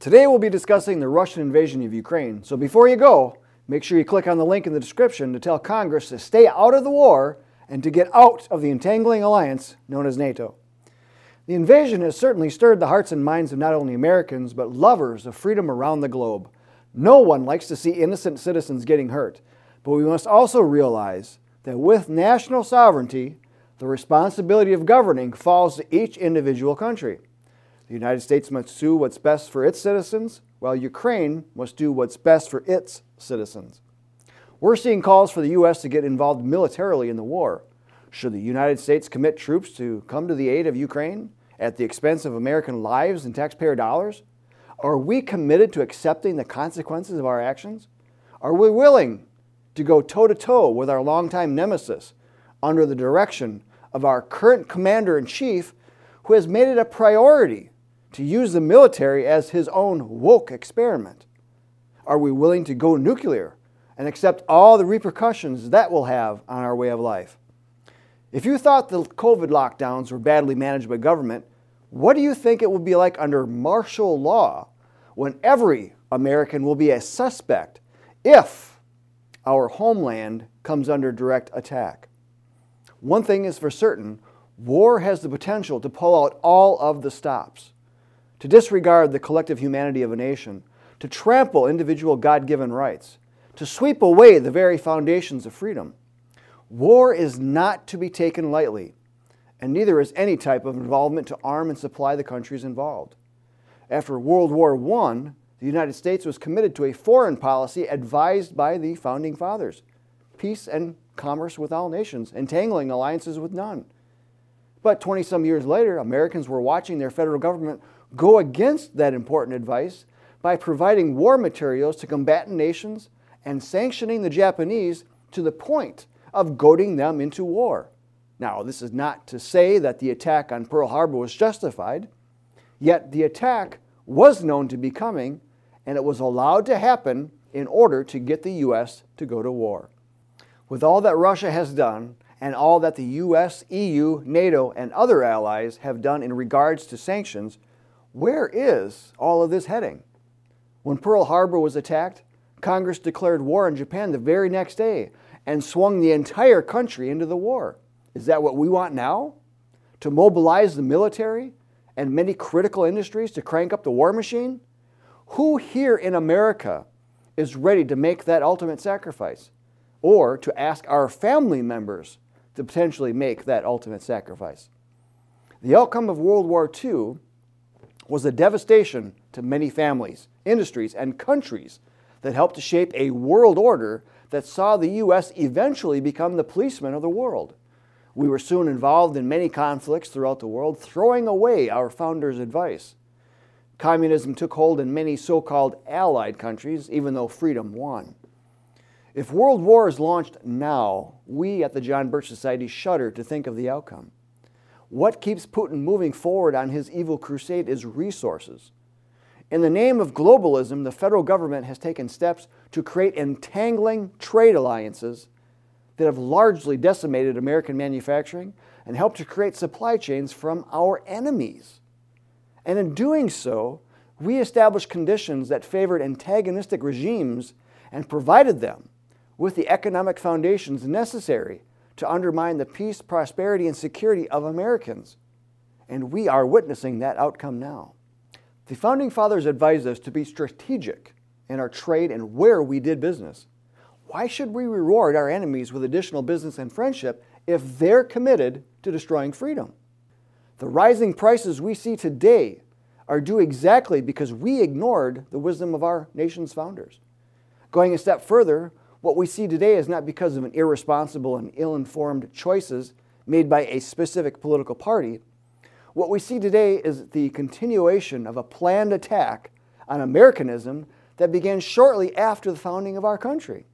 Today we'll be discussing the Russian invasion of Ukraine, so before you go, make sure you click on the link in the description to tell Congress to stay out of the war and to get out of the entangling alliance known as NATO. The invasion has certainly stirred the hearts and minds of not only Americans, but lovers of freedom around the globe. No one likes to see innocent citizens getting hurt, but we must also realize that with national sovereignty, the responsibility of governing falls to each individual country. The United States must do what's best for its citizens, while Ukraine must do what's best for its citizens. We're seeing calls for the U.S. to get involved militarily in the war. Should the United States commit troops to come to the aid of Ukraine at the expense of American lives and taxpayer dollars? Are we committed to accepting the consequences of our actions? Are we willing to go toe to toe with our longtime nemesis under the direction of our current commander in chief, who has made it a priority to use the military as his own woke experiment? Are we willing to go nuclear and accept all the repercussions that will have on our way of life? If you thought the COVID lockdowns were badly managed by government, what do you think it will be like under martial law when every American will be a suspect if our homeland comes under direct attack? One thing is for certain war has the potential to pull out all of the stops to disregard the collective humanity of a nation, to trample individual God given rights, to sweep away the very foundations of freedom. War is not to be taken lightly, and neither is any type of involvement to arm and supply the countries involved. After World War I, the United States was committed to a foreign policy advised by the founding fathers peace and commerce with all nations, entangling alliances with none. But 20 some years later, Americans were watching their federal government go against that important advice by providing war materials to combatant nations and sanctioning the Japanese to the point of goading them into war. Now, this is not to say that the attack on Pearl Harbor was justified, yet the attack was known to be coming, and it was allowed to happen in order to get the U.S. to go to war. With all that Russia has done, and all that the US, EU, NATO, and other allies have done in regards to sanctions, where is all of this heading? When Pearl Harbor was attacked, Congress declared war on Japan the very next day and swung the entire country into the war. Is that what we want now? To mobilize the military and many critical industries to crank up the war machine? Who here in America is ready to make that ultimate sacrifice? Or to ask our family members to potentially make that ultimate sacrifice? The outcome of World War II was a devastation to many families, industries, and countries that helped to shape a world order that saw the U.S. eventually become the policeman of the world. We were soon involved in many conflicts throughout the world, throwing away our founders' advice. Communism took hold in many so called allied countries, even though freedom won. If world war is launched now, we at the John Birch Society shudder to think of the outcome. What keeps Putin moving forward on his evil crusade is resources. In the name of globalism, the federal government has taken steps to create entangling trade alliances that have largely decimated American manufacturing and helped to create supply chains from our enemies. And in doing so, we established conditions that favored antagonistic regimes and provided them with the economic foundations necessary to undermine the peace, prosperity, and security of Americans. And we are witnessing that outcome now. The Founding Fathers advised us to be strategic in our trade and where we did business. Why should we reward our enemies with additional business and friendship if they're committed to destroying freedom? The rising prices we see today are due exactly because we ignored the wisdom of our nation's founders. Going a step further, what we see today is not because of an irresponsible and ill informed choices made by a specific political party. What we see today is the continuation of a planned attack on Americanism that began shortly after the founding of our country.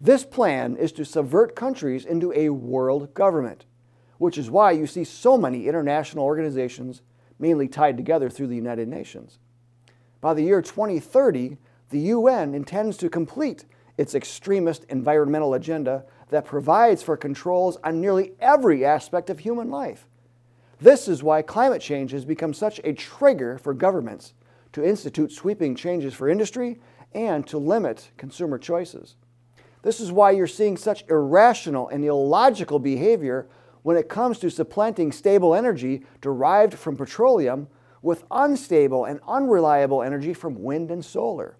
This plan is to subvert countries into a world government, which is why you see so many international organizations mainly tied together through the United Nations. By the year 2030, the UN intends to complete its extremist environmental agenda that provides for controls on nearly every aspect of human life. This is why climate change has become such a trigger for governments to institute sweeping changes for industry and to limit consumer choices. This is why you're seeing such irrational and illogical behavior when it comes to supplanting stable energy derived from petroleum with unstable and unreliable energy from wind and solar.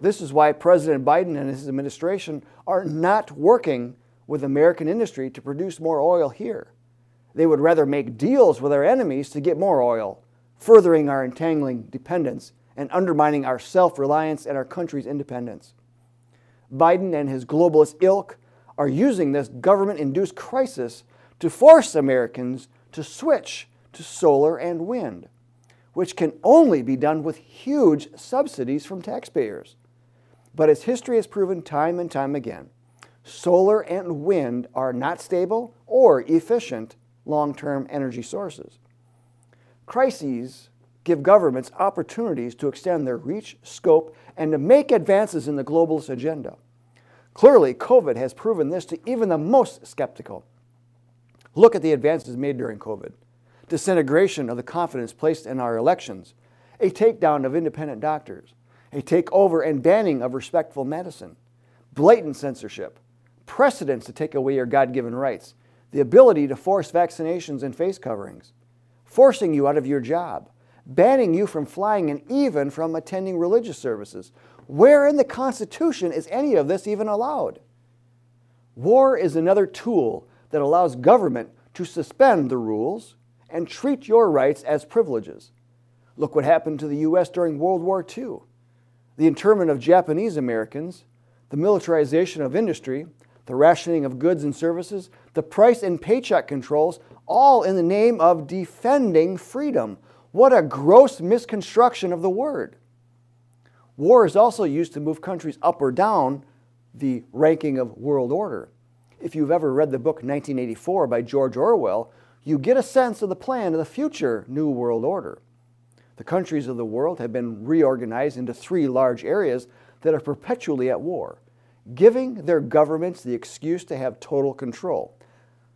This is why President Biden and his administration are not working with American industry to produce more oil here. They would rather make deals with our enemies to get more oil, furthering our entangling dependence and undermining our self reliance and our country's independence. Biden and his globalist ilk are using this government induced crisis to force Americans to switch to solar and wind, which can only be done with huge subsidies from taxpayers. But as history has proven time and time again, solar and wind are not stable or efficient long term energy sources. Crises give governments opportunities to extend their reach, scope, and to make advances in the globalist agenda. Clearly, COVID has proven this to even the most skeptical. Look at the advances made during COVID disintegration of the confidence placed in our elections, a takedown of independent doctors, a takeover and banning of respectful medicine, blatant censorship, precedents to take away your God given rights, the ability to force vaccinations and face coverings, forcing you out of your job, banning you from flying and even from attending religious services. Where in the Constitution is any of this even allowed? War is another tool that allows government to suspend the rules and treat your rights as privileges. Look what happened to the U.S. during World War II the internment of Japanese Americans, the militarization of industry, the rationing of goods and services, the price and paycheck controls, all in the name of defending freedom. What a gross misconstruction of the word. War is also used to move countries up or down the ranking of world order. If you've ever read the book 1984 by George Orwell, you get a sense of the plan of the future New World Order. The countries of the world have been reorganized into three large areas that are perpetually at war giving their governments the excuse to have total control,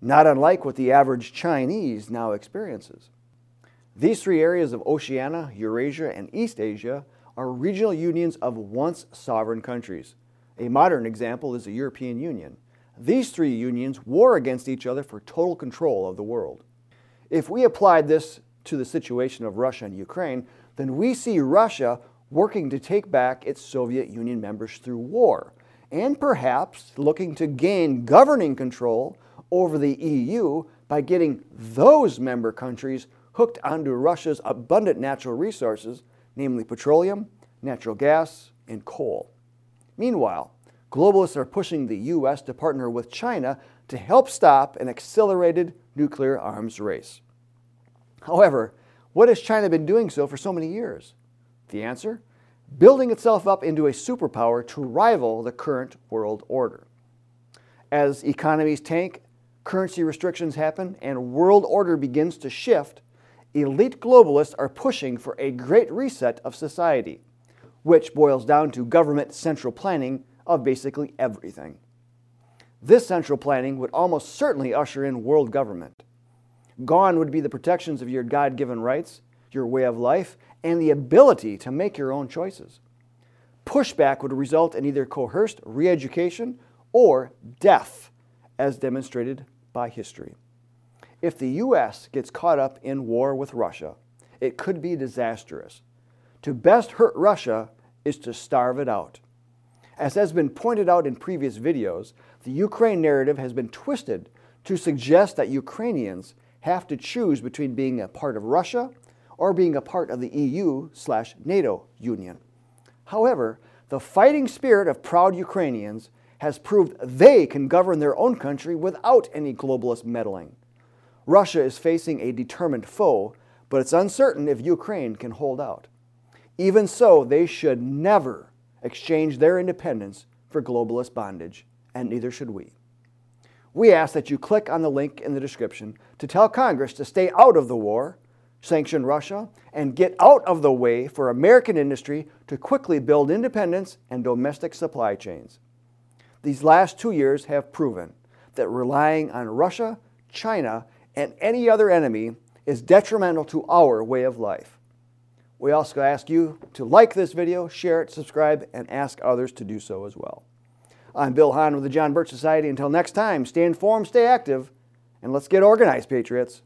not unlike what the average Chinese now experiences. These three areas of Oceania, Eurasia, and East Asia are regional unions of once sovereign countries. A modern example is the European Union. These three unions war against each other for total control of the world. If we applied this to the situation of Russia and Ukraine, then we see Russia working to take back its Soviet Union members through war and perhaps looking to gain governing control over the EU by getting those member countries hooked onto Russia's abundant natural resources, namely petroleum, natural gas, and coal. Meanwhile, globalists are pushing the U.S. to partner with China to help stop an accelerated nuclear arms race. However, what has China been doing so for so many years? The answer? building itself up into a superpower to rival the current world order. As economies tank, currency restrictions happen, and world order begins to shift, elite globalists are pushing for a great reset of society, which boils down to government central planning of basically everything. This central planning would almost certainly usher in world government. Gone would be the protections of your God given rights, your way of life, and the ability to make your own choices. Pushback would result in either coerced re education or death, as demonstrated by history. If the U.S. gets caught up in war with Russia, it could be disastrous. To best hurt Russia is to starve it out. As has been pointed out in previous videos, the Ukraine narrative has been twisted to suggest that Ukrainians have to choose between being a part of Russia or being a part of the EU slash NATO union. However, the fighting spirit of proud Ukrainians has proved they can govern their own country without any globalist meddling. Russia is facing a determined foe, but it's uncertain if Ukraine can hold out. Even so, they should never exchange their independence for globalist bondage, and neither should we. We ask that you click on the link in the description to tell Congress to stay out of the war sanction Russia, and get out of the way for American industry to quickly build independence and domestic supply chains. These last two years have proven that relying on Russia, China, and any other enemy is detrimental to our way of life. We also ask you to like this video, share it, subscribe, and ask others to do so as well. I'm Bill Hahn with the John Birch Society. Until next time, stay informed, stay active, and let's get organized, Patriots.